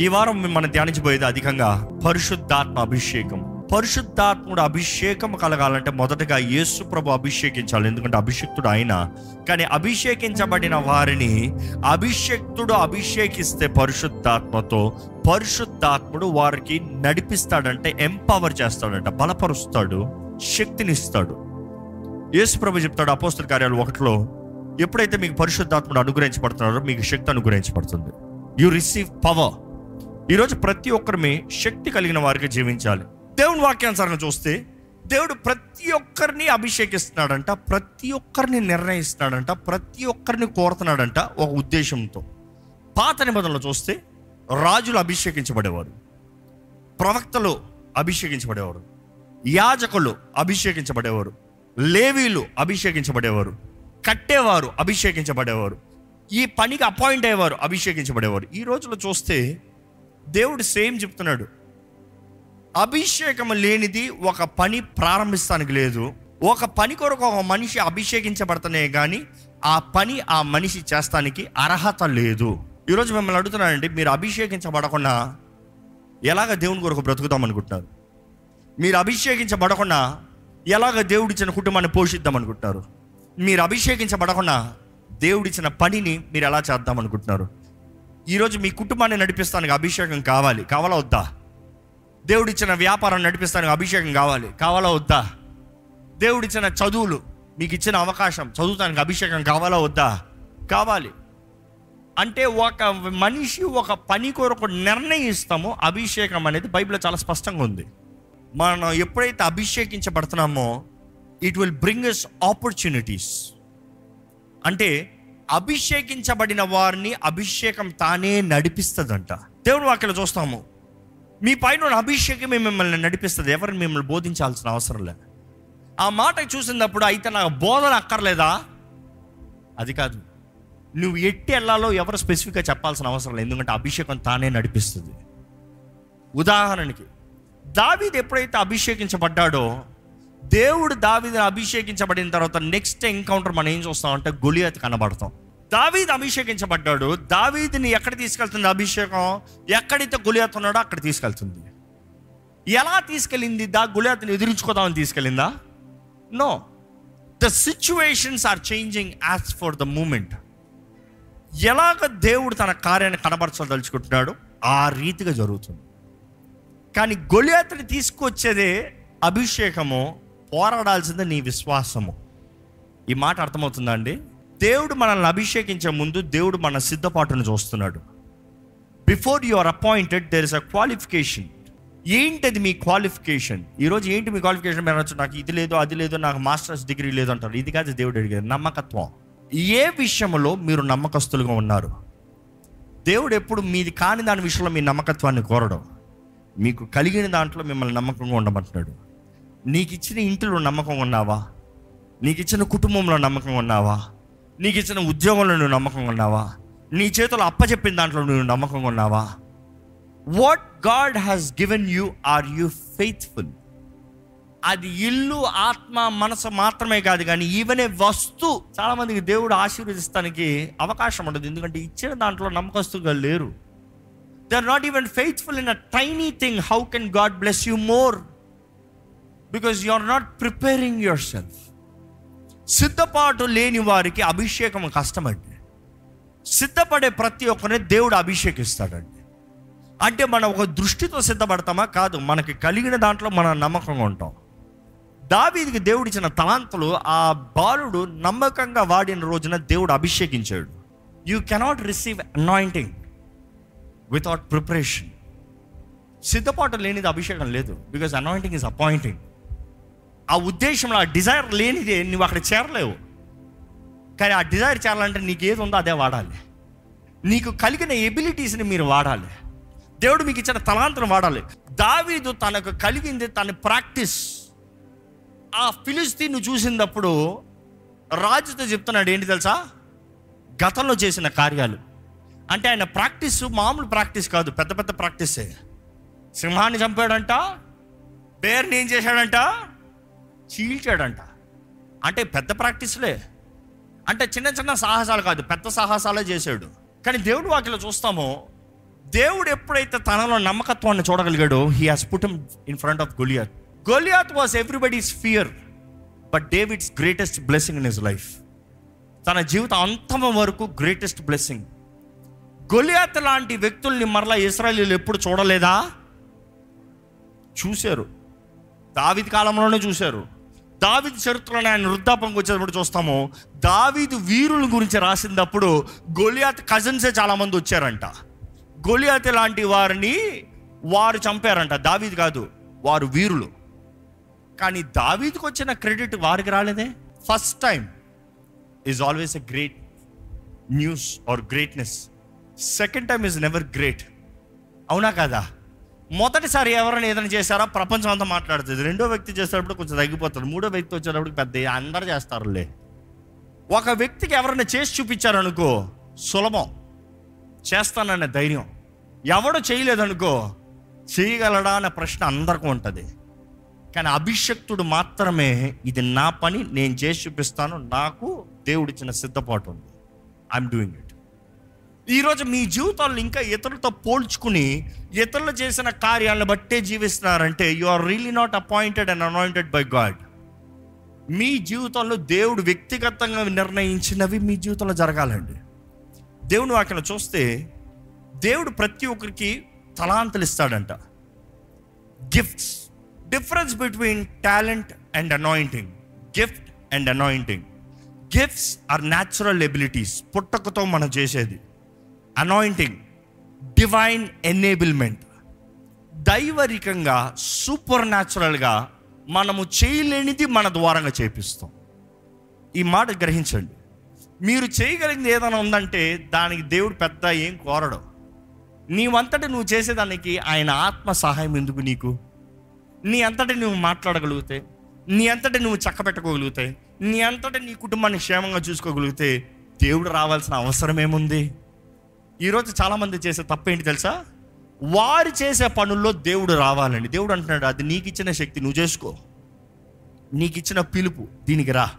ఈ వారం మనం ధ్యానించబోయేది అధికంగా పరిశుద్ధాత్మ అభిషేకం. పరిశుద్ధాత్ముడు అభిషేకం కలగాలంటే మొదటగా యేసు ప్రభు అభిషేకించాలి. ఎందుకంటే అభిషక్తుడు ఆయన. కానీ అభిషేకించబడిన వారిని అభిషక్తుడు అభిషేకిస్తే పరిశుద్ధాత్మతో పరిశుద్ధాత్ముడు వారికి నడిపిస్తాడంటే ఎంపవర్ చేస్తాడంట బలపరుస్తాడు శక్తినిస్తాడు. యేసు ప్రభు చెప్తాడు అపోస్తుల కార్యాలు ఒకటిలో ఎప్పుడైతే మీకు పరిశుద్ధాత్ముడు అనుగ్రహించబడుతున్నారో మీకు శక్తి అనుగ్రహించబడుతుంది. You receive power. ఈరోజు ప్రతి ఒక్కరిమి శక్తి కలిగిన వారికి జీవించాలి. దేవుని వాక్యానుసారంగా చూస్తే దేవుడు ప్రతి ఒక్కరిని అభిషేకిస్తున్నాడంట ప్రతి ఒక్కరిని నిర్ణయిస్తున్నాడంట ప్రతి ఒక్కరిని కోరుతున్నాడంట ఒక ఉద్దేశంతో. పాత నిబంధనలు చూస్తే రాజులు అభిషేకించబడేవారు ప్రవక్తలు అభిషేకించబడేవారు యాజకులు అభిషేకించబడేవారు లేవీలు అభిషేకించబడేవారు కట్టేవారు అభిషేకించబడేవారు ఈ పనికి అపాయింట్ అయ్యేవారు అభిషేకించబడేవారు. ఈ రోజులో చూస్తే దేవుడు సేమ్ చెప్తున్నాడు. అభిషేకం లేనిది ఒక పని ప్రారంభిస్తానికి లేదు. ఒక పని కొరకు ఒక మనిషి అభిషేకించబడతనే కానీ ఆ పని ఆ మనిషి చేస్తానికి అర్హత లేదు. ఈరోజు మిమ్మల్ని అడుగుతున్నానండి మీరు అభిషేకించబడకుండా ఎలాగ దేవుని కొరకు బ్రతుకుదాం అనుకుంటున్నారు? మీరు అభిషేకించబడకుండా ఎలాగ దేవుడిచ్చిన కుటుంబాన్ని పోషిద్దాం అనుకుంటున్నారు? మీరు అభిషేకించబడకుండా దేవుడిచ్చిన పనిని మీరు ఎలా చేద్దాం అనుకుంటున్నారు? ఈరోజు మీ కుటుంబాన్ని నడిపిస్తానికి అభిషేకం కావాలి. కావాలా వద్దా? దేవుడిచ్చిన వ్యాపారం నడిపిస్తానికి అభిషేకం కావాలి. కావాలా వద్దా? దేవుడిచ్చిన చదువులు మీకు ఇచ్చిన అవకాశం చదువుతానికి అభిషేకం కావాలా వద్దా? కావాలి. అంటే ఒక మనిషి ఒక పని కొరకు నిర్ణయిస్తామో అభిషేకం అనేది బైబిల్లో చాలా స్పష్టంగా ఉంది. మనం ఎప్పుడైతే అభిషేకించబడుతున్నామో it will bring us opportunities అంటే అభిషేకించబడిన వారిని అభిషేకం తానే నడిపిస్తుందంట. దేవుడు వాక్యలో చూస్తాము. మీ పైన అభిషేకమే మిమ్మల్ని నడిపిస్తుంది. ఎవరిని మిమ్మల్ని బోధించాల్సిన అవసరం లేదు. ఆ మాట చూసినప్పుడు అయితే నాకు బోధన అక్కర్లేదా? అది కాదు. నువ్వు ఎట్టి వెళ్ళాలో ఎవరు స్పెసిఫిక్గా చెప్పాల్సిన అవసరం లేదు. ఎందుకంటే అభిషేకం తానే నడిపిస్తుంది. ఉదాహరణకి దావీది ఎప్పుడైతే అభిషేకించబడ్డాడో దేవుడు దావీదిని అభిషేకించబడిన తర్వాత నెక్స్ట్ ఎన్కౌంటర్ మనం ఏం చూస్తామంటే గొలియత్ కనబడతాం. దావీద్ అభిషేకించబడ్డాడు. దావీదిని ఎక్కడ తీసుకెళ్తుంది అభిషేకం? ఎక్కడైతే గొలియత్ ఉన్నాడో అక్కడ తీసుకెళ్తుంది. ఎలా తీసుకెళ్ళింది? దా గొలియత్ని ఎదిరించుకోదామని తీసుకెళ్ళిందా? No the situations are changing as for the moment ఎలాగ దేవుడు తన కార్యాన్ని కనబరచదలుచుకుంటున్నాడు? ఆ రీతిగా జరుగుతుంది. కానీ గొలియాతని తీసుకొచ్చేదే అభిషేకము పోరాడాల్సిందే నీ విశ్వాసము. ఈ మాట అర్థమవుతుందా అండి? దేవుడు మనల్ని అభిషేకించే ముందు దేవుడు మన సిద్ధపాటును చూస్తున్నాడు. Before you are appointed there is a qualification ఏంటది మీ క్వాలిఫికేషన్ ఈరోజు ఏంటి మీ క్వాలిఫికేషన్ మీరు అనొచ్చు నాకు ఇది లేదు అది లేదు నాకు మాస్టర్స్ డిగ్రీ లేదు అంటారు. ఇది కాదు దేవుడు అడిగారు నమ్మకత్వం. ఏ విషయంలో మీరు నమ్మకస్తులుగా ఉన్నారు? దేవుడు ఎప్పుడు మీది కాని దాని విషయంలో మీ నమ్మకత్వాన్ని కోరడం. మీకు కలిగిన దాంట్లో మిమ్మల్ని నమ్మకంగా ఉండమంటున్నాడు. నీకు ఇచ్చిన ఇంటిలో నమ్మకం ఉన్నావా? నీకు ఇచ్చిన కుటుంబంలో నమ్మకం ఉన్నావా? నీకు ఇచ్చిన ఉద్యోగంలో నువ్వు నమ్మకం ఉన్నావా నీ చేతిలో అప్పచెప్పిన దాంట్లో నువ్వు నమ్మకంగా ఉన్నావా what God has given you are you faithful అది ఇల్లు ఆత్మ మనసు మాత్రమే కాదు కానీ ఈవెన్ ఏ వస్తు. చాలా మందికి దేవుడు ఆశీర్వదిస్తానికి అవకాశం ఉండదు. ఎందుకంటే ఇచ్చిన దాంట్లో నమ్మకస్తుగా లేరు. They are not even faithful in a tiny thing how can God bless you more because you are not preparing yourself సిద్ధపాటు లేని వారికి అభిషేకం కష్టమండి. సిద్ధపడే ప్రతి ఒక్కరిని దేవుడు అభిషేకిస్తాడండి. అంటే మనం ఒక దృష్టితో సిద్ధపడతామా? కాదు మనకి కలిగిన దాంట్లో మనం నమ్మకంగా ఉంటాం. దావీదికి దేవుడిచ్చిన తలాంతులు ఆ బాలుడు నమ్మకంగా వాడిన రోజున దేవుడు అభిషేకించాడు. You cannot receive anointing without preparation సిద్ధపాటు లేనిది అభిషేకం లేదు బికాజ్ అనాయింటింగ్ ఇస్ అపాయింటింగ్ ఆ ఉద్దేశంలో ఆ డిజైర్ లేనిదే నువ్వు అక్కడ చేరలేవు. కానీ ఆ డిజైర్ చేరాలంటే నీకు ఏది ఉందో అదే వాడాలి. నీకు కలిగిన ఎబిలిటీస్ని మీరు వాడాలి. దేవుడు మీకు ఇచ్చిన తలాంతరం వాడాలి. దావీదు తనకు కలిగింది తన ప్రాక్టీస్ ఆ ఫిలిస్తీన్ చూసినప్పుడు రాజుతో చెప్తున్నాడు ఏంటి తెలుసా? గతంలో చేసిన కార్యాలు. అంటే ఆయన ప్రాక్టీస్ మామూలు ప్రాక్టీస్ కాదు పెద్ద పెద్ద ప్రాక్టీసే సింహాన్ని చంపాడంట బేర్ని ఏం చేశాడంట? చీల్చాడంట. అంటే పెద్ద ప్రాక్టీస్లే. అంటే చిన్న చిన్న సాహసాలు కాదు పెద్ద సాహసాలే చేశాడు. కానీ దేవుడు వాక్యలో చూస్తాము దేవుడు ఎప్పుడైతే తనలో నమ్మకత్వాన్ని చూడగలిగాడో he has put in front of Goliath Goliath was everybody's fear but David's greatest blessing in his life తన జీవితం అంతమ వరకు గ్రేటెస్ట్ బ్లెస్సింగ్ గొలియాత్ లాంటి వ్యక్తుల్ని మరలా ఇస్రాయలీలు ఎప్పుడు చూడలేదా? చూశారు. దావిది కాలంలోనే చూశారు. దావిది చరిత్రలో ఆయన వృద్ధాపంకి వచ్చేటప్పుడు చూస్తాము. దావీదు వీరుల గురించి రాసినప్పుడు గొలియాత్ కజిన్సే చాలా మంది వచ్చారంట. గొలియాత్ లాంటి వారిని వారు చంపారంట. దావీది కాదు వారు వీరులు. కానీ దావీదికి వచ్చిన క్రెడిట్ వారికి రాలేదే? First time is always a great news or greatness second time is never great అవునా కదా? మొదటిసారి ఎవరైనా ఏదైనా చేశారా? ప్రపంచం అంతా మాట్లాడుతుంది. రెండో వ్యక్తి చేసేటప్పుడు కొంచెం తగ్గిపోతుంది. మూడో వ్యక్తి వచ్చేటప్పుడు పెద్ద అందరు చేస్తారులే. ఒక వ్యక్తికి ఎవరైనా చేసి చూపించారనుకో సులభం. చేస్తాననే ధైర్యం. ఎవడో చేయలేదనుకో చేయగలడా అనే ప్రశ్న అందరికీ ఉంటుంది. కానీ అభిషక్తుడు మాత్రమే ఇది నా పని నేను చేసి చూపిస్తాను నాకు దేవుడిచ్చిన సిద్ధపాటు ఉంది. ఐఎమ్ డూయింగ్ ఇట్ ఈరోజు మీ జీవితాలను ఇంకా ఇతరులతో పోల్చుకుని ఇతరులు చేసిన కార్యాలను బట్టే జీవిస్తున్నారంటే you are really not appointed and anointed by God మీ జీవితంలో దేవుడు వ్యక్తిగతంగా నిర్ణయించినవి మీ జీవితంలో జరగాలండి. దేవుని వాక్యం చూస్తే దేవుడు ప్రతి ఒక్కరికి తలాంతలు ఇస్తాడంట. Gifts difference between talent and anointing gift and anointing gifts are natural abilities పుట్టకతో మనం చేసేది. అనాయింటింగ్ డివైన్ ఎనేబుల్మెంట్ దైవరికంగా సూపర్ న్యాచురల్గా మనము చేయలేనిది మన ద్వారంగా చేపిస్తాం. ఈ మాట గ్రహించండి. మీరు చేయగలిగింది ఏదైనా ఉందంటే దానికి దేవుడు పెద్ద ఏం కోరడు. నీవంతటి నువ్వు చేసేదానికి ఆయన ఆత్మ సహాయం ఎందుకు నీకు? నీ అంతటి నువ్వు మాట్లాడగలిగితే నీ అంతటి నువ్వు చక్క నీ అంతటి నీ కుటుంబాన్ని క్షేమంగా చూసుకోగలిగితే దేవుడు రావాల్సిన అవసరం ఏముంది? ఈరోజు చాలామంది చేసే తప్పేంటి తెలుసా? వారు చేసే పనుల్లో దేవుడు రావాలండి. దేవుడు అంటున్నాడు అది నీకు ఇచ్చిన శక్తి నువ్వు చేసుకో. నీకు ఇచ్చిన పిలుపు దీనికి రా.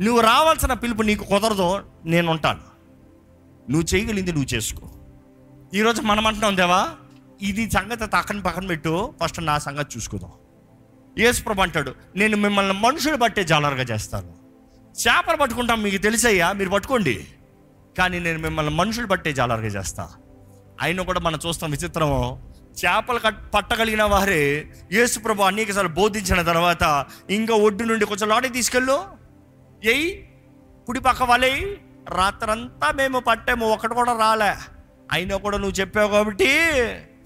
నువ్వు రావాల్సిన పిలుపు నీకు కుదరదు నేను ఉంటాను. నువ్వు చేయగలిగింది నువ్వు చేసుకో. ఈరోజు మనం అంటున్నాం దేవా ఇది సంగతి పక్కన పక్కన పెట్టు. ఫస్ట్ నా సంగతి చూసుకుందాం. యేసుప్రభు అంటాడు నేను మిమ్మల్ని మనుషులు పట్టే జాలరుగా చేస్తాను. చేపలు పట్టుకుంటాం మీకు తెలిసయ్యా మీరు పట్టుకోండి. కానీ నేను మిమ్మల్ని మనుషులు బట్టే జాలరుగా చేస్తా. అయినా కూడా మనం చూస్తాం విచిత్రము చేపలు కట్ పట్టగలిగిన వారే యేసుప్రభు అనేకసార్లు బోధించిన తర్వాత ఇంకా ఒడ్డు నుండి కొంచెం లోటకి తీసుకెళ్ళు. ఎయి కుడి పక్క వలే రాత్రంతా మేము పట్టాము ఒకటి కూడా రాలే. అయినా కూడా నువ్వు చెప్పావు కాబట్టి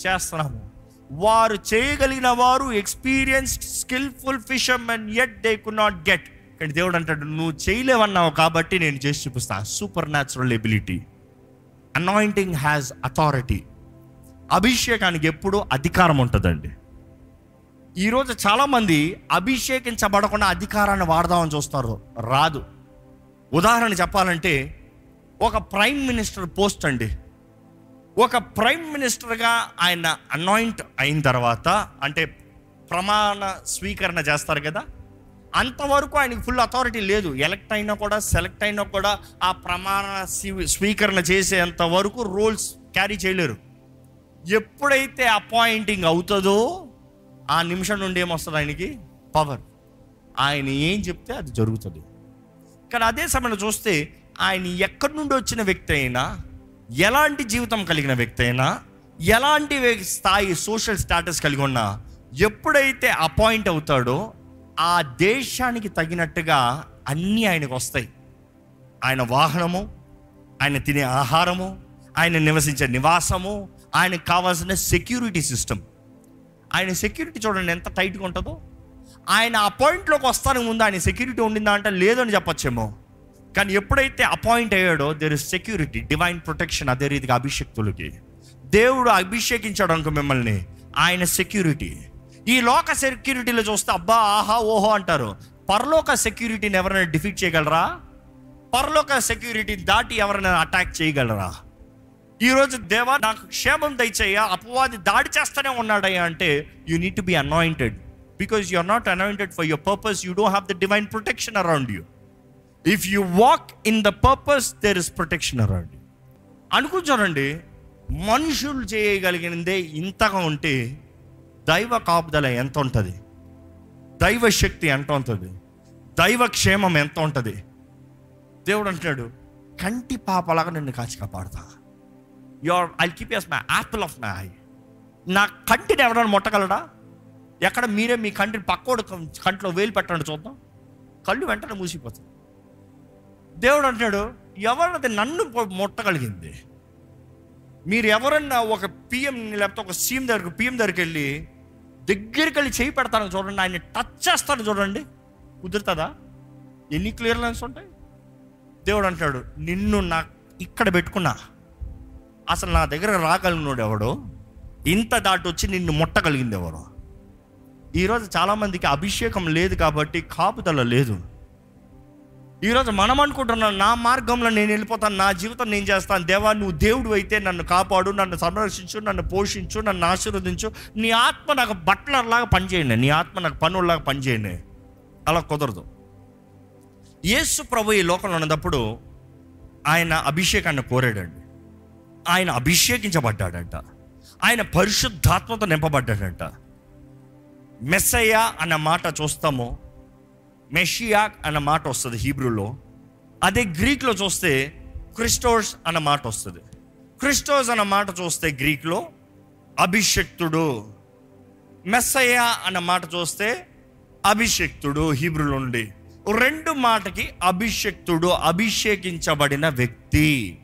చేస్తున్నాము. వారు చేయగలిగిన వారు experienced skilful fishermen at they could not get కానీ దేవుడు అంటాడు నువ్వు చేయలేవన్నావు కాబట్టి నేను చేసి చూపిస్తా. Supernatural ability anointing has authority అభిషేకానికి ఎప్పుడూ అధికారం ఉంటుందండి. ఈరోజు చాలామంది అభిషేకించబడకుండా అధికారాన్ని వాడదామని చూస్తారు. రాదు. ఉదాహరణ చెప్పాలంటే ఒక ప్రైమ్ మినిస్టర్ పోస్ట్ అండి. ఒక ప్రైమ్ మినిస్టర్గా ఆయన అనాయింట్ అయిన తర్వాత అంటే ప్రమాణ స్వీకరణ చేస్తారు కదా అంతవరకు ఆయనకి ఫుల్ అథారిటీ లేదు. ఎలక్ట్ అయినా కూడా సెలెక్ట్ అయినా కూడా ఆ ప్రమాణ స్వీకరణ చేసేంత వరకు రోల్స్ క్యారీ చేయలేరు. ఎప్పుడైతే అపాయింటింగ్ అవుతుందో ఆ నిమిషం నుండి ఏమొస్తుంది ఆయనకి? పవర్ ఆయన ఏం చెప్తే అది జరుగుతుంది. కానీ అదే సమయంలో చూస్తే ఆయన ఎక్కడి నుండి వచ్చిన వ్యక్తి అయినా ఎలాంటి జీవితం కలిగిన వ్యక్తి అయినా ఎలాంటి స్థాయి సోషల్ స్టాటస్ కలిగి ఉన్నా ఎప్పుడైతే అపాయింట్ అవుతాడో ఆ దేశానికి తగినట్టుగా అన్నీ ఆయనకు వస్తాయి. ఆయన వాహనము ఆయన తినే ఆహారము ఆయన నివసించే నివాసము ఆయనకు కావాల్సిన సెక్యూరిటీ సిస్టమ్. ఆయన సెక్యూరిటీ చూడండి ఎంత టైట్గా ఉంటుందో. ఆయన ఆ పాయింట్లోకి వస్తానికి ముందు ఆయన సెక్యూరిటీ ఉండిందా అంటే లేదని చెప్పొచ్చేమో. కానీ ఎప్పుడైతే appoint అయ్యాడో there is security divine protection అదే రీతిగా అభిషక్తులకి. దేవుడు అభిషేకించడానికి మిమ్మల్ని ఆయన సెక్యూరిటీ. ఈ లోక సెక్యూరిటీలో చూస్తే అబ్బా ఆహా ఓహో అంటారు. పరలోక సెక్యూరిటీని ఎవరైనా డిఫీట్ చేయగలరా? పరలోక సెక్యూరిటీ దాటి ఎవరైనా అటాక్ చేయగలరా? ఈరోజు దేవా నాకు క్షేమం దయచేయ అపవాది దాడి చేస్తూనే ఉన్నాడయ్యా అంటే you need to be anointed because you are not anointed for your purpose you don't have the divine protection around you if you walk in the purpose there is protection around you అనుకుంటారండి మనుషులు చేయగలిగినదే ఇంతగా ఉంటే దైవ కాపుదల ఎంత ఉంటుంది? దైవ శక్తి ఎంత ఉంటుంది? దైవ క్షేమం ఎంత ఉంటుంది? దేవుడు అంటున్నాడు కంటి పాపలాగా నిన్ను కాచి కాపాడుతా your I keep as my apple of my eye నా కంటిని ఎవరైనా ముట్టగలడా? ఎక్కడ మీరే మీ కంటిని పక్కోడు కంటిలో వేలు పెట్టండి చూద్దాం. కళ్ళు వెంటనే మూసిపోతుంది దేవుడు అంటున్నాడు ఎవరినది నన్ను ముట్టగలిగింది? మీరు ఎవరన్నా ఒక పిఎం లేకపోతే ఒక సీఎం దగ్గరకు పిఎం దగ్గరికి వెళ్ళి దగ్గరికి వెళ్ళి చేయి పెడతాను చూడండి ఆయన టచ్ చేస్తాను చూడండి. కుదురుతుందా? ఎన్ని క్లియర్ లైన్స్ ఉంటాయి? దేవుడు అంటాడు నిన్ను నా ఇక్కడ పెట్టుకున్నా. అసలు నా దగ్గర రాగలిగినోడు ఎవడో? ఇంత దాటి వచ్చి నిన్ను ముట్టగలిగింది ఎవరో? ఈరోజు చాలామందికి అభిషేకం లేదు కాబట్టి కాపుదల లేదు. ఈరోజు మనం అనుకుంటున్నాం నా మార్గంలో నేను వెళ్ళిపోతాను నా జీవితం నేను చేస్తాను. దేవా నువ్వు దేవుడు అయితే నన్ను కాపాడు నన్ను సంరక్షించు నన్ను పోషించు నన్ను ఆశీర్వదించు. నీ ఆత్మ నాకు బట్టలలాగా పనిచేయండి. నీ ఆత్మ నాకు పనుల్లాగా పనిచేయండి. అలా కుదరదు. యేసు ప్రభు ఈ లోకంలో ఉన్నప్పుడు ఆయన అభిషేకాన్ని కోరాడండి. ఆయన అభిషేకించబడ్డాడంట. ఆయన పరిశుద్ధాత్మతో నింపబడ్డాడంట. మెస్సయ్య అన్న మాట చూస్తాము. మెషియాక్ అన్న మాట వస్తుంది హీబ్రూలో. అదే గ్రీక్లో చూస్తే క్రిస్టోస్ అన్న మాట వస్తుంది. క్రిస్టోస్ అన్న మాట చూస్తే గ్రీక్లో అభిషక్తుడు. మెస్సయ్య అన్న మాట చూస్తే అభిషక్తుడు హీబ్రూలో నుండి. రెండు మాటకి అభిషక్తుడు అభిషేకించబడిన వ్యక్తి.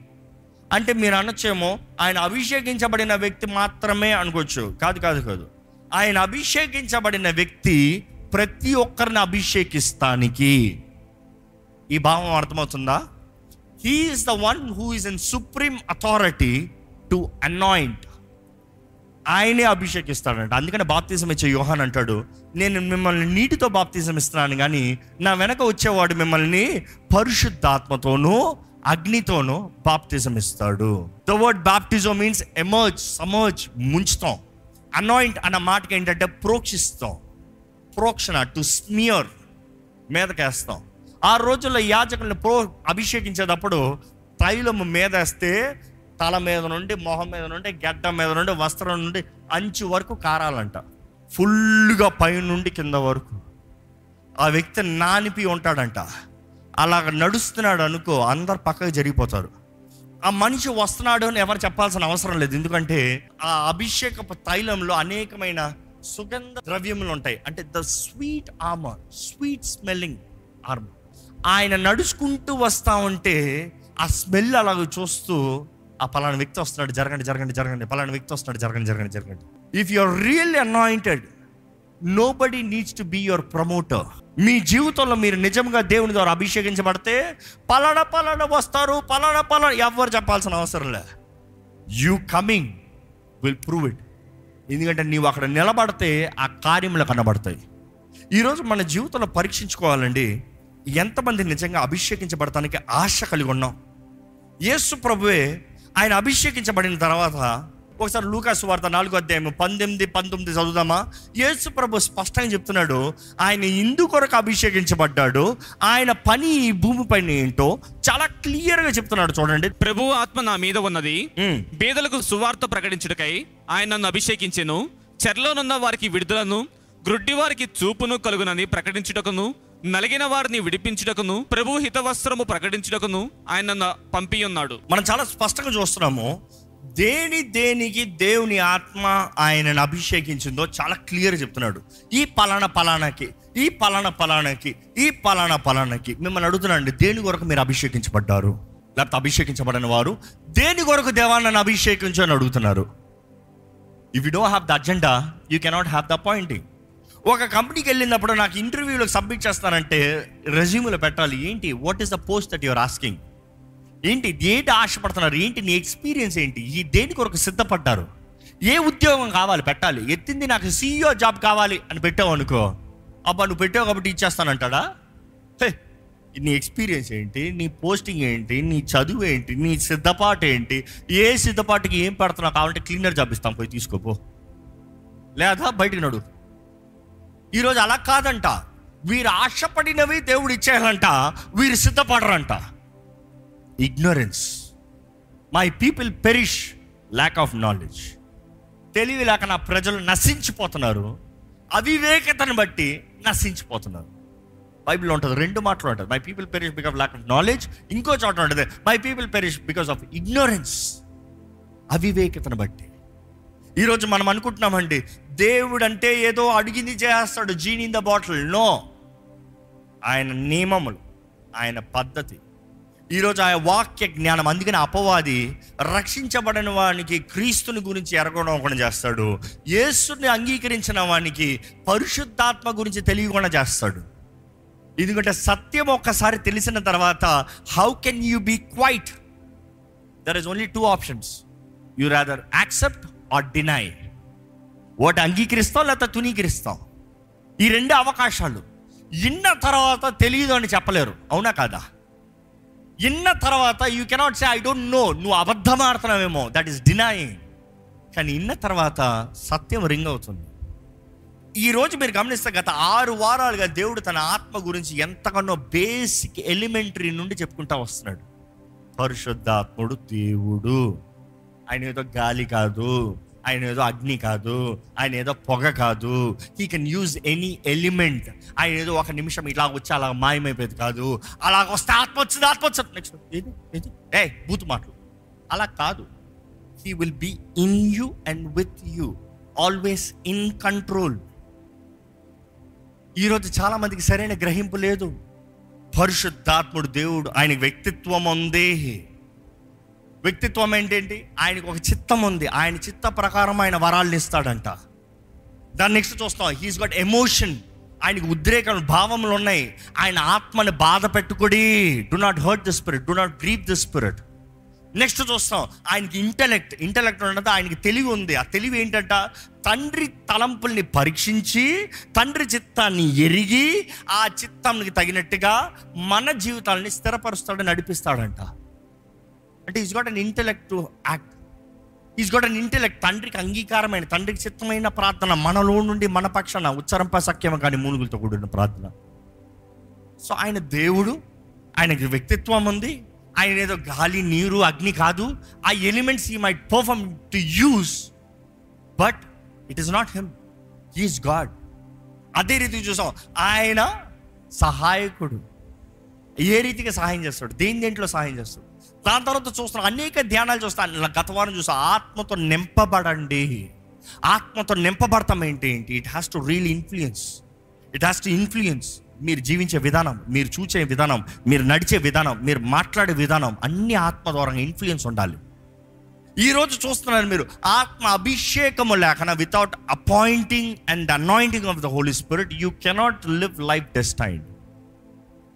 అంటే మీరు అనొచ్చేమో ఆయన అభిషేకించబడిన వ్యక్తి మాత్రమే అనుకోవచ్చు. కాదు కాదు కాదు. ఆయన అభిషేకించబడిన వ్యక్తి ప్రతి ఒక్కరిని అభిషేకిస్తానికి. ఈ భావం అర్థమవుతుందా? He is the one who is in supreme authority to anoint ఆయనే అభిషేకిస్తాడంట. అందుకని బాప్తిజం ఇచ్చే యోహాన్ అంటాడు నేను మిమ్మల్ని నీటితో బాప్తిజం ఇస్తున్నాను కానీ నా వెనక వచ్చేవాడు మిమ్మల్ని పరిశుద్ధాత్మతోనూ అగ్నితోనూ బాప్తిజం ఇస్తాడు. The word baptism means emerge submerge ముంచుతాం. Anoint అన్న మాటకి ఏంటంటే ప్రోక్షిస్తాం. ప్రోక్షణ టు స్మియర్ మీదకేస్తాం. ఆ రోజుల్లో యాజకుల్ని ప్రో అభిషేకించేటప్పుడు తైలము మీదేస్తే తల మీద నుండి మొహం మీద నుండి గడ్డ మీద నుండి వస్త్రం నుండి అంచు వరకు కారాలంట. ఫుల్గా పైనుండి కింద వరకు. ఆ వ్యక్తి నానిపి ఉంటాడంట. అలాగ నడుస్తున్నాడు అనుకో అందరు పక్కకు జరిగిపోతారు. ఆ మనిషి వస్తున్నాడు అని ఎవరు చెప్పాల్సిన అవసరం లేదు. ఎందుకంటే ఆ అభిషేకపు తైలంలో అనేకమైన సుగంధ ద్రవ్యములు ఉంటాయి. అంటే the sweet armour sweet smelling armour ఆయన నడుచుకుంటూ వస్తా ఉంటే ఆ స్మెల్ అలాగ చూస్తూ ఆ పలానా వ్యక్తి వస్తున్నాడు జరగండి జరగండి జరగండి పలానా వ్యక్తి వస్తున్నాడు జరగండి జరగండి జరగండి. If you are really anointed nobody needs to be your promoter మీ జీవితంలో మీరు నిజంగా దేవుని ద్వారా అభిషేకించబడితే పలానా పలానా వస్తారు పలానా పలానా ఎవరు చెప్పాల్సిన అవసరం లే. You coming will prove it ఎందుకంటే నీవు అక్కడ నిలబడితే ఆ కార్యములు కనబడతాయి. ఈరోజు మన జీవితంలో పరీక్షించుకోవాలండి ఎంతమంది నిజంగా అభిషేకించబడటానికి ఆశ కలిగి ఉన్నాం? యేసు ప్రభువే ఆయన అభిషేకించబడిన తర్వాత ఒకసారి లూకాసు వార్త నాలుగో అధ్యాయం పంతొమ్మిది పంతొమ్మిది చదువుదామా? యేసు ప్రభు స్పష్టంగా చెప్తున్నాడు ఆయన ఇందు కొరకు అభిషేకించబడ్డాడు ఆయన పని ఈ భూమిపైన ఏంటో చాలా క్లియర్గా చెప్తున్నాడు చూడండి. ప్రభు ఆత్మ నా మీద ఉన్నది. బీదలకు సువార్త ప్రకటించుటకై ఆయన నన్ను అభిషేకించెను చెరలోనున్న వారికి విడుదలను గ్రుడ్డి వారికి చూపును కలుగునని ప్రకటించుటకును నలిగిన వారిని విడిపించుటకును ప్రభు హితవస్త్రము ప్రకటించుటకును ఆయన నన్ను పంపి ఉన్నాడు మనం చాలా స్పష్టంగా చూస్తున్నాము దేని దేనికి దేవుని ఆత్మ ఆయనను అభిషేకించిందో చాలా క్లియర్ చెప్తున్నాడు. ఈ పలానా పలానాకి ఈ పలానా పలానాకి ఈ పలానా పలానాకి మిమ్మల్ని అడుగుతున్నాండి దేని కొరకు మీరు అభిషేకించబడ్డారు? లేకపోతే అభిషేకించబడిన వారు దేని కొరకు దేవాన్ని అభిషేకించు అని అడుగుతున్నారు? If you don't have the agenda you cannot have the pointing ఒక కంపెనీకి వెళ్ళినప్పుడు నాకు ఇంటర్వ్యూలో సబ్మిట్ చేస్తానంటే రెజ్యూమ్లో పెట్టాలి. ఏంటి? What is the post that your asking ఏంటి ఏంటి ఆశపడుతున్నారు? ఏంటి నీ ఎక్స్పీరియన్స్ ఏంటి? ఈ దేని కొరకు సిద్ధపడ్డారు? ఏ ఉద్యోగం కావాలి? పెట్టాలి. ఎత్తింది నాకు సీఈఓ జాబ్ కావాలి అని పెట్టావు అనుకో. అబ్బా నువ్వు పెట్టావు కాబట్టి ఇచ్చేస్తానంటాడా? హే నీ ఎక్స్పీరియన్స్ ఏంటి? నీ పోస్టింగ్ ఏంటి? నీ చదువు ఏంటి? నీ సిద్ధపాటు ఏంటి? ఏ సిద్ధపాటుకి ఏం పెడుతున్నావు కావాలంటే క్లీనర్ జాబ్ ఇస్తాం. పోయి తీసుకోపో లేదా బయటికి నడు. ఈరోజు అలా కాదంట. వీరు ఆశపడినవి దేవుడు ఇచ్చేయాలంట. వీరు సిద్ధపడరంట. Ignorance my people perish lack of knowledge తెలివి లేక నా ప్రజలు నశించిపోతున్నారు. అవివేకతను బట్టి నశించిపోతున్నారు. బైబిల్ ఉంటుంది రెండు మాటలు ఉంటుంది. My people perish because lack of knowledge ఇంకో చోట ఉంటుంది my people perish because of ignorance అవివేకతను బట్టి. ఈరోజు మనం అనుకుంటున్నామండి దేవుడు అంటే ఏదో అడిగింది చేస్తాడు genie in the bottle. No. ఆయన నియమములు ఆయన పద్ధతి. ఈరోజు ఆయన వాక్య జ్ఞానం అందుకని అపవాది రక్షించబడిన వానికి క్రీస్తుని గురించి ఎరగడం చేస్తాడు. యేసుని అంగీకరించిన వానికి పరిశుద్ధాత్మ గురించి తెలియకుండా చేస్తాడు. ఎందుకంటే సత్యం ఒక్కసారి తెలిసిన తర్వాత how can you be quiet there is only two options you rather accept or deny ఒకటి అంగీకరిస్తాం లేకపోతే తునీకరిస్తాం ఈ రెండు అవకాశాలు. ఇన్న తర్వాత తెలియదు అని చెప్పలేరు. అవునా కాదా? ఇన్న తర్వాత you cannot say I don't know నువ్వు అబద్ధం ఆడుతున్నావేమో దట్ ఈస్ డినాయింగ్ కానీ ఇన్న తర్వాత సత్యం రింగ్ అవుతుంది. ఈరోజు మీరు గమనిస్తే గత ఆరు వారాలుగా దేవుడు తన ఆత్మ గురించి ఎంతగానో బేసిక్ ఎలిమెంటరీ నుండి చెప్పుకుంటా వస్తున్నాడు. పరిశుద్ధాత్ముడు దేవుడు. ఆయన ఏదో గాలి కాదు. ఆయన ఏదో అగ్ని కాదు ఆయన ఏదో పొగ కాదు he can use any element ఆయన ఏదో ఒక నిమిషం ఇలా వచ్చి అలా మాయమైపోయేది కాదు. అలా వస్తే ఆత్మ వచ్చింది ఆత్మ వచ్చింది. నెక్స్ట్ ఏది ఏది? ఏ బూతు మాటలు. అలా కాదు. He will be in you and with you always in control ఈరోజు చాలామందికి సరైన గ్రహింపు లేదు. పరిశుద్ధాత్ముడు దేవుడు ఆయన వ్యక్తిత్వం ఉందే. వ్యక్తిత్వం ఏంటేంటి? ఆయనకు ఒక చిత్తం ఉంది. ఆయన చిత్త ప్రకారం ఆయన వరాలను ఇస్తాడంట. దాన్ని నెక్స్ట్ చూస్తాం. హీస్ గట్ ఎమోషన్ ఆయనకు ఉద్రేకం భావములు ఉన్నాయి. ఆయన ఆత్మని బాధ పెట్టుకుడి. Do not hurt the spirit do not grieve the spirit next చూస్తాం. ఆయనకి ఇంటలెక్ట్ ఇంటలెక్ట్ ఉన్నది ఆయనకి తెలివి ఉంది. ఆ తెలివి ఏంటంట? తండ్రి తలంపుల్ని పరీక్షించి తండ్రి చిత్తాన్ని ఎరిగి ఆ చిత్తానికి తగినట్టుగా మన జీవితాలని స్థిరపరుస్తాడు నడిపిస్తాడంట. అంటే is got an intellect to act is got an intellect తండ్రికి అంగీకారమైన తండ్రికి చిత్తమైన ప్రార్థన మనలో నుండి మన పక్షాన ఉచ్చరంప సఖ్యమ కానీ మూలుగులతో కూడిన ప్రార్థన. సో ఆయన దేవుడు ఆయనకి వ్యక్తిత్వం ఉంది ఆయన ఏదో గాలి నీరు అగ్ని కాదు ఆ ఎలిమెంట్స్ ఈ might perform to use but it is not him is God అదే రీతి చూసాం ఆయన సహాయకుడు. ఏ రీతిగా సహాయం చేస్తాడు? దేని దేంట్లో సహాయం చేస్తాడు? దాని తర్వాత చూస్తున్నాం అనేక ధ్యానాలు చూస్తాను గత వారం చూసా ఆత్మతో నింపబడండి. ఆత్మతో నింపబడతాం ఏంటి ఏంటి? It has to real influence it has to influence మీరు జీవించే విధానం మీరు చూసే విధానం మీరు నడిచే విధానం మీరు మాట్లాడే విధానం అన్ని ఆత్మ ద్వారా ఇన్ఫ్లుయెన్స్ ఉండాలి. ఈరోజు చూస్తున్నారు మీరు ఆత్మ అభిషేకము లేకన without appointing and anointing of the holy spirit you cannot live life destine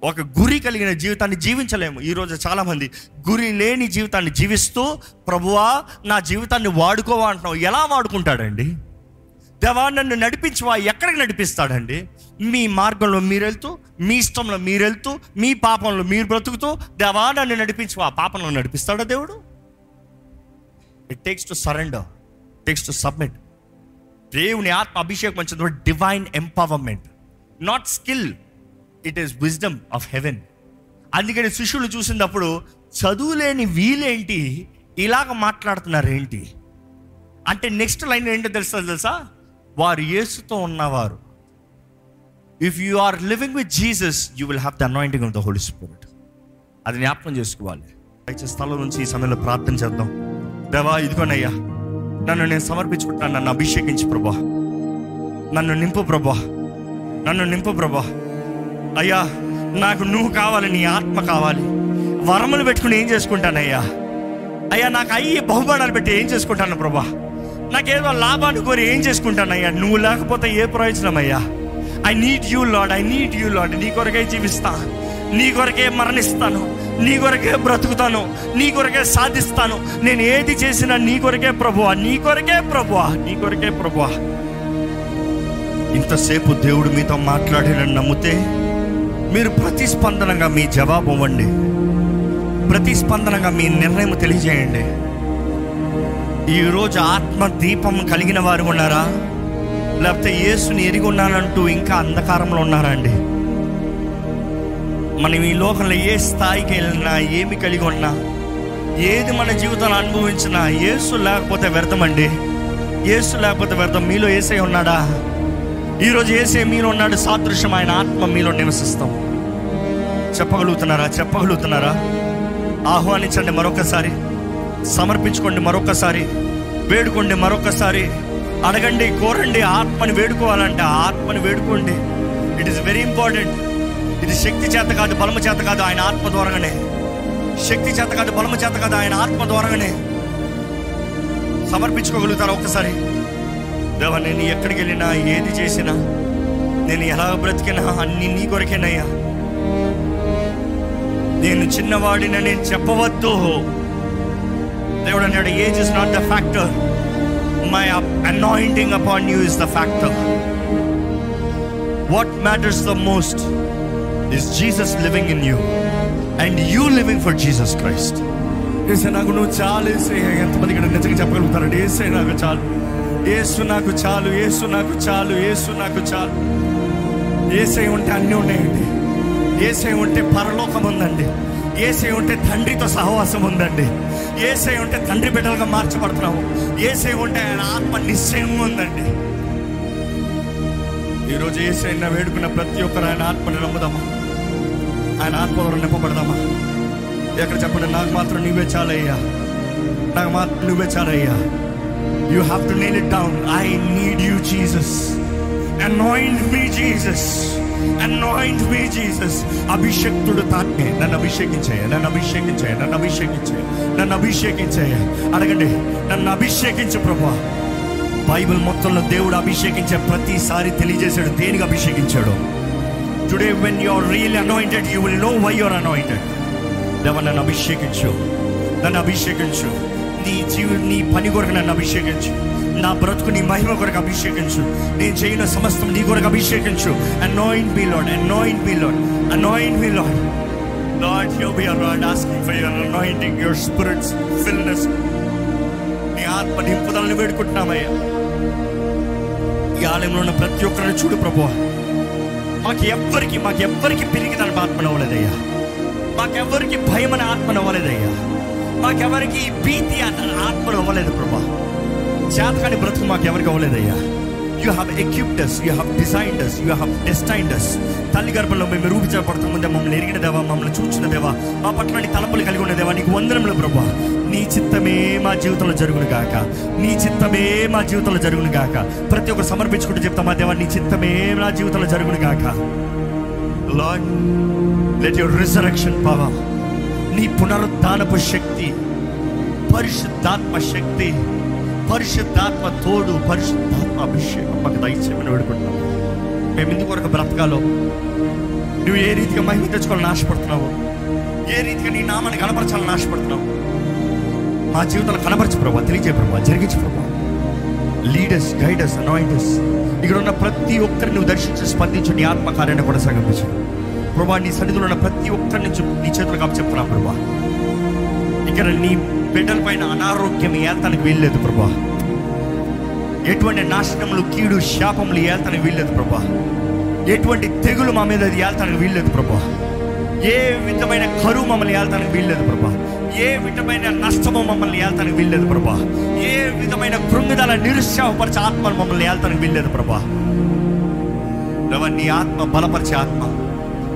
ఒక గురి కలిగిన జీవితాన్ని జీవించలేము. ఈరోజు చాలామంది గురి లేని జీవితాన్ని జీవిస్తూ ప్రభువా నా జీవితాన్ని వాడుకోవా అంటున్నావు. ఎలా వాడుకుంటాడండి? దేవా నన్ను నడిపించవా? ఎక్కడికి నడిపిస్తాడండి? మీ మార్గంలో మీరు వెళ్తూ మీ ఇష్టంలో మీరు వెళ్తూ మీ పాపంలో మీరు బ్రతుకుతూ దేవా నన్ను నడిపించవా? పాపంలో నడిపిస్తాడా దేవుడు? It takes to surrender takes to submit దేవుని ఆత్మ అభిషేకం వచ్చిన divine empowerment not skill it is wisdom of heaven అందుకని శిష్యులు చూసినప్పుడు చదువులేని వీలేంటి? ఇలాగ మాట్లాడుతున్నారు ఏంటి అంటే నెక్స్ట్ లైన్ ఏంటో తెలుసా తెలుసా? వారు యేసుతో ఉన్నవారు. If you are living with Jesus you will have the anointing of the holy spirit అది జ్ఞాపకం చేసుకోవాలి. అయితే స్థలం నుంచి ఈ సమయంలో ప్రార్థన చేద్దాం. దేవా ఇదిగోనయ్యా నన్ను నేను సమర్పించుకుంటున్నాను నన్ను అభిషేకించి ప్రభా. నన్ను నింపు ప్రభా. నన్ను నింపు ప్రభా. అయ్యా నాకు నువ్వు కావాలి నీ ఆత్మ కావాలి. వరములు పెట్టుకుని ఏం చేసుకుంటానయ్యా? అయ్యా నాకు అయ్యి బహుమానాలు పెట్టి ఏం చేసుకుంటాను ప్రభా? నాకేదో లాభాన్ని కోరి ఏం చేసుకుంటానయ్యా? నువ్వు లేకపోతే ఏ ప్రయోజనం అయ్యా I need you lord I need you lord నీ కొరకే జీవిస్తా. నీ కొరకే మరణిస్తాను. నీ కొరకే బ్రతుకుతాను. నీ కొరకే సాధిస్తాను. నేను ఏది చేసినా నీ కొరకే ప్రభువా. నీ కొరకే ప్రభువా. నీ కొరకే ప్రభువా. ఇంతసేపు దేవుడు మీతో మాట్లాడినని నమ్మితే మీరు ప్రతిస్పందనగా మీ జవాబు ఇవ్వండి. ప్రతిస్పందనగా మీ నిర్ణయం తెలియజేయండి. ఈరోజు ఆత్మ దీపం కలిగిన వారు ఉన్నారా? లేకపోతే యేసుని ఎరిగి ఉన్నానంటూ ఇంకా అంధకారంలో ఉన్నారా అండి? మనం ఈ లోకంలో ఏ స్థాయికి వెళ్ళినా ఏమి కలిగి ఉన్నా ఏది మన జీవితాన్ని అనుభవించినా యేసు లేకపోతే వ్యర్థమండి యేసు లేకపోతే వ్యర్థం మీలో ఏసై ఉన్నాడా? ఈరోజు ఏసే మీలో ఉన్నాడు సాదృశ్యం. ఆయన ఆత్మ మీలో నివసిస్తాం. చెప్పగలుగుతున్నారా? చెప్పగలుగుతున్నారా? ఆహ్వానించండి మరొకసారి. సమర్పించుకోండి మరొకసారి. వేడుకోండి మరొకసారి. అడగండి కోరండి ఆత్మని వేడుకోవాలంటే ఆ ఆత్మని వేడుకోండి. ఇట్ ఈస్ వెరీ ఇంపార్టెంట్ ఇది శక్తి చేత కాదు బలము చేత కాదు ఆయన ఆత్మ ద్వారానే శక్తి చేత కాదు బలము చేత కాదు ఆయన ఆత్మ ద్వారానే సమర్పించుకోగలుగుతారా? ఒక్కసారి. దేవ నేను ఎక్కడికి వెళ్ళినా ఏది చేసినా నేను ఎలా బ్రతికినా అన్ని నీ కొరకేనయ్యా. నేను చిన్నవాడిని నేను చెప్పవద్దు. దేవుడు అన్నాడు age is not the factor my anointing upon you is the factor what matters the most is Jesus living in you and you living for Jesus Christ ఏసే నాకు నువ్వు చాలు ఏసే ఎంతమంది ఇక్కడ నిజంగా చెప్పగలుగుతారండి? ఏసే నాకు చాలు. ఏసు నాకు చాలు ఏసు నాకు చాలు ఏసు నాకు చాలు. ఏసై ఉంటే అన్నీ ఉన్నాయండి. ఏసై ఉంటే పరలోకం ఉందండి. ఏసై ఉంటే తండ్రితో సహవాసం ఉందండి. ఏసై ఉంటే తండ్రి బిడ్డలుగా మార్చబడుతున్నాము. ఏసై ఉంటే ఆయన ఆత్మ నిశ్చయం ఉందండి. ఈరోజు ఏసై వేడుకున్న ప్రతి ఒక్కరు ఆయన ఆత్మని నమ్ముదామా? ఆయన ఆత్మ ద్వారా నింపబడదామా? ఎక్కడ చెప్పండి నాకు మాత్రం నువ్వే చాలయ్యా. నాకు మాత్రం నువ్వే చాలయ్యా. You have to nail it down I need you Jesus anoint me Jesus anoint me Jesus అభిషక్తుడు తానే నన్ను అభిషేకించాయ నన్ను అభిషేకించాయ నన్ను అభిషేకించాయ నన్ను అభిషేకించాయ అడగండి నన్ను అభిషేకించు ప్రభా. బైబిల్ మొత్తంలో దేవుడు అభిషేకించే ప్రతిసారి తెలియజేశాడు. దేనికి అభిషేకించాడు? Today when you are real anointed you will know why your anointed దేవ నన్ను అభిషేకించు. నన్ను అభిషేకించు. నీ జీవి నీ పని కొరకు నన్ను అభిషేకించు. నా బ్రతుకు నీ మహిమ కొరకు అభిషేకించు. నేను చేయన సమస్తం నీ కొరకు అభిషేకించు. Anoint me lord anoint me lord anoint me lord lord you be are lord asking for your anointing your spirits fullness నీ ఆత్మ నింపుదలను వేడుకుంటున్నామయ్యా ఈ ఆలయంలో ఉన్న ప్రతి ఒక్కరిని చూడు ప్రభు మాకు ఎవ్వరికి మాకు ఎవ్వరికి పెరిగిన ఆత్మను అవ్వలేదయ్యా మాకెవ్వరికి భయం అనే ఆత్మను అవ్వలేదయ్యా మాకెవరికి భీతి అన్న ఆత్మను అవ్వలేదు ప్రభా. చేతకాని బ్రతుకు మాకెవరికి అవ్వలేదయ్యా. You have equipped us you have designed us you have destined us తల్లి గర్భంలో మేము రూపించబడుతున్న ముందే మమ్మల్ని ఎరిగిన దేవా మమ్మల్ని చూచిన దేవా మా పట్ల నీ తలపులు కలిగి ఉన్న దేవా నీకు వందనములు ప్రభా. నీ చిత్తమే మా జీవితంలో జరుగును గాక. నీ చిత్తమే మా జీవితంలో జరుగును గాక. ప్రతి ఒక్కరు సమర్పించుకుంటూ చెప్తా మా దేవా నీ చిత్తమే నా జీవితంలో జరుగును గాక. Lord let your resurrection power నీ పునరుద్ధానపు శక్తి పరిశుద్ధాత్మ శక్తి పరిశుద్ధాత్మ తోడు పరిశుద్ధాత్మ అభిషేకం. మాకు దయచేయమని వేడుకుంటున్నాం. మేము ఇందుకు వరకు బ్రతకాలో నువ్వు ఏ రీతిగా మహిమ తెచ్చుకోవాలని ఆశపడుతున్నావు? ఏ రీతిగా నీ నామాన్ని కనపరచాలని ఆశపడుతున్నావు? మా జీవితంలో కనపరచు ప్రభా తెలియజే ప్రభా జరిగించు ప్రభా. లీడర్స్ గైడర్స్ అనాయింటర్స్ ఇక్కడ ఉన్న ప్రతి ఒక్కరిని నువ్వు దర్శించి స్పందించు నీ ఆత్మకార్యాన్ని కూడా సంగమించు ప్రభా నీ సన్నిధిలో ఉన్న ప్రతి ఒక్కరి నుంచి నీ చేతులు కాపు చెప్తున్నా ప్రభా. ఇక్కడ నీ బిడ్డల పైన అనారోగ్యం ఏల్తానికి వీల్లేదు ప్రభా. ఎటువంటి నాశనములు కీడు శాపములు ఏల్తానికి వీల్లేదు ప్రభా. ఎటువంటి తెగులు మా మీద అది ఏల్తానికి వీల్లేదు ప్రభా. ఏ విధమైన కరువు మమ్మల్ని ఏల్తానికి వీల్లేదు ప్రభా. ఏ విధమైన నష్టము మమ్మల్ని ఏల్తానికి వీల్లేదు ప్రభా. ఏ విధమైన కృంగిదల నిరుత్సాహపరిచే ఆత్మలు మమ్మల్ని ఏల్తానికి వీల్లేదు ప్రభా. ప్రభా నీ ఆత్మ బలపరిచే ఆత్మ.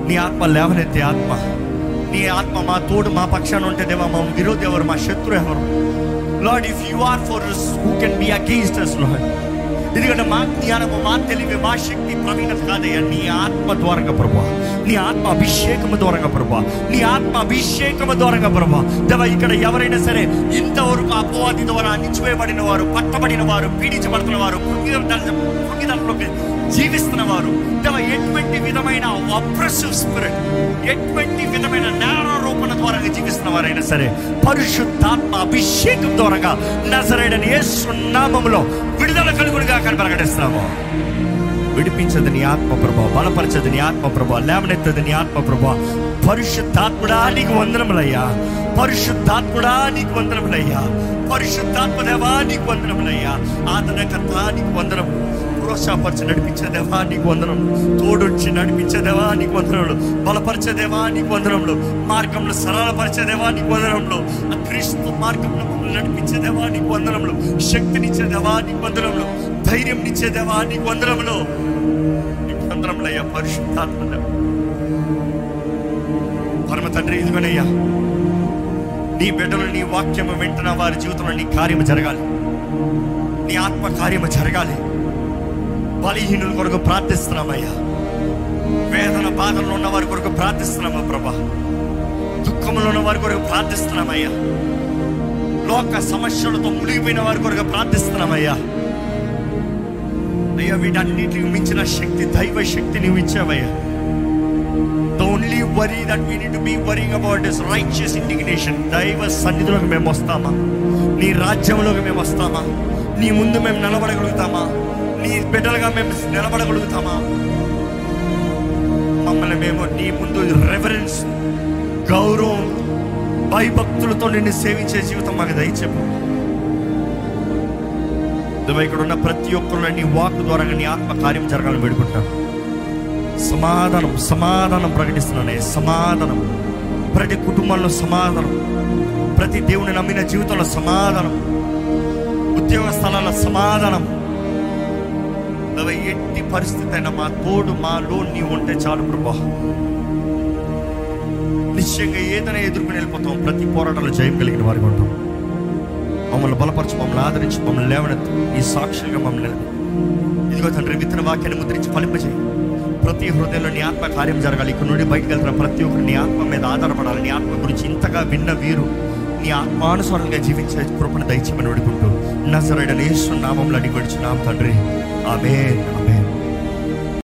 నీ ఆత్మ లేవనెత్తే ఆత్మ. నీ ఆత్మ మా తోడు మా పక్షాన ఉంటే దేవా మా విరోధి ఎవరు మా శత్రు ఎవరు? Lord if you are for who can be against us lord ఎందుకంటే మా జ్ఞానము మా తెలివి మా శక్తి ప్రవీణత కాదయ్యా. నీ ఆత్మ ద్వారంగా ప్రభా. నీ ఆత్మ అభిషేకము ద్వారంగా ప్రభా. నీ ఆత్మ అభిషేకము ద్వారంగా ప్రభా. దేవ ఇక్కడ ఎవరైనా సరే ఇంతవరకు అపవాది ద్వారా అణిచివేయబడిన వారు పట్టబడిన వారు పీడించబడుతున్న వారు కృంగిదలలోకి జీవిస్తున్న వారు దేవ ఎటువంటి విధమైన అప్రెసివ్ స్పిరిట్ ఎటువంటి విధమైన నేరారోపణ ద్వారా జీవిస్తున్న వారైనా సరే పరిశుద్ధాత్మ అభిషేకం ద్వారా నజరైన ఏ సున్నామములో విడుదల కలుగుడుగా కని ప్రకటిస్తున్నాము. విడిపించదు నీ ఆత్మ ప్రభా బలపరచదు నీ ఆత్మ ప్రభా లేవనెత్తదు నీ ఆత్మ పరిశుద్ధాత్ముడా నీకు వందనములయ్యా. పరిశుద్ధాత్ముడా నీకు వందనములయ్యా. పరిశుద్ధాత్మ నీకు వందనములయ్యా. ఆదరణకర్త నీకు వందనము. ప్రోత్సాహపరిచి నడిపించేదేవా నీకు వందనములు తోడొచ్చి నడిపించేదేవా నీకు వందనములు. బలపరిచేదేవా నీకు వందనములు. మార్గంలో సరళపరిచేదేవా నీకు వందనములు. ఆ క్రీస్తు మార్గంలో మమ్మల్ని నడిపించే నీకు వందనములు. శక్తినిచ్చేదేవా నీకు వందనములు. ధైర్యం ఇచ్చేదేవా నీకు వందనములు. నీకు వందనములయ్యా పరిశుద్ధాత్మ పరమ తండ్రి ఇదిగోనయ్యా. నీ బిడ్డలు నీ వాక్యము వింటున్న వారి జీవితంలో నీ కార్యము జరగాలి. నీ ఆత్మ కార్యము జరగాలి. బలహీనుల కొరకు ప్రార్థిస్తున్నామయ్యా. వేదన బాధల్లో ఉన్న వారి కొరకు ప్రార్థిస్తున్నామా ప్రభా? దుఃఖంలో ఉన్న వారి కొరకు ప్రార్థిస్తున్నామయ్యా. లోక సమస్యలతో మునిగిపోయిన వారి కొరకు ప్రార్థిస్తున్నామయ్యా. అయ్యా వీటన్నిటికి మించిన శక్తి దైవ శక్తి నువ్వు ఇచ్చావయ్యా. The only worry that we need to be worrying about is righteous indignation దైవ సన్నిధిలోకి మేము వస్తామా? నీ రాజ్యంలోకి మేము వస్తామా? నీ ముందు మేము నిలబడగలుగుతామా? నీ బిడ్డలుగా మేము నిలబడగలుగుతామా? మమ్మల్ని మేము నీ ముందు రెఫరెన్స్ గౌరవం భయభక్తులతో నిన్ను సేవించే జీవితం మాకు దయచెప్పు ఇక్కడ ఉన్న ప్రతి ఒక్కరు నీ వాక్ ద్వారా నీ ఆత్మ కార్యం జరగాలని వేడుకుంటాను సమాధానం సమాధానం ప్రకటిస్తున్నానే సమాధానం. ప్రతి కుటుంబంలో సమాధానం. ప్రతి దేవుని నమ్మిన జీవితంలో సమాధానం. ఉద్యోగ స్థలాల సమాధానం. నువ్వు ఎట్టి పరిస్థితి అయినా మా తోడు మాలో నీవు ఉంటే చాలు ప్రభా. నిశ్చయంగా ఏదైనా ఎదుర్కొని వెళ్ళిపోతాం. ప్రతి పోరాటంలో జయం కలిగిన వారికి ఉంటాం. మమ్మల్ని బలపరచు మమ్మల్ని ఆదరించి మమ్మల్ని లేవనెత్తు. ఈ సాక్షులుగా మమ్మల్ని ఇదిగో తండ్రి విత్తన వాక్యాన్ని ముద్రించి ఫలింపజేయి. ప్రతి హృదయంలో నీ ఆత్మ కార్యం జరగాలి. ఇక్కడ నుండి బయటకు వెళ్తున్న ప్రతి ఒక్కరు నీ ఆత్మ మీద ఆధారపడాలి. నీ ఆత్మ గురించి ఇంతగా విన్న వీరు నీ ఆత్మానుసారంగా జీవించే కృపను దయచేమని వేడుకుంటూ నజరడని నేస్తున్నామంలో అడిగి తండ్రి. ఆమె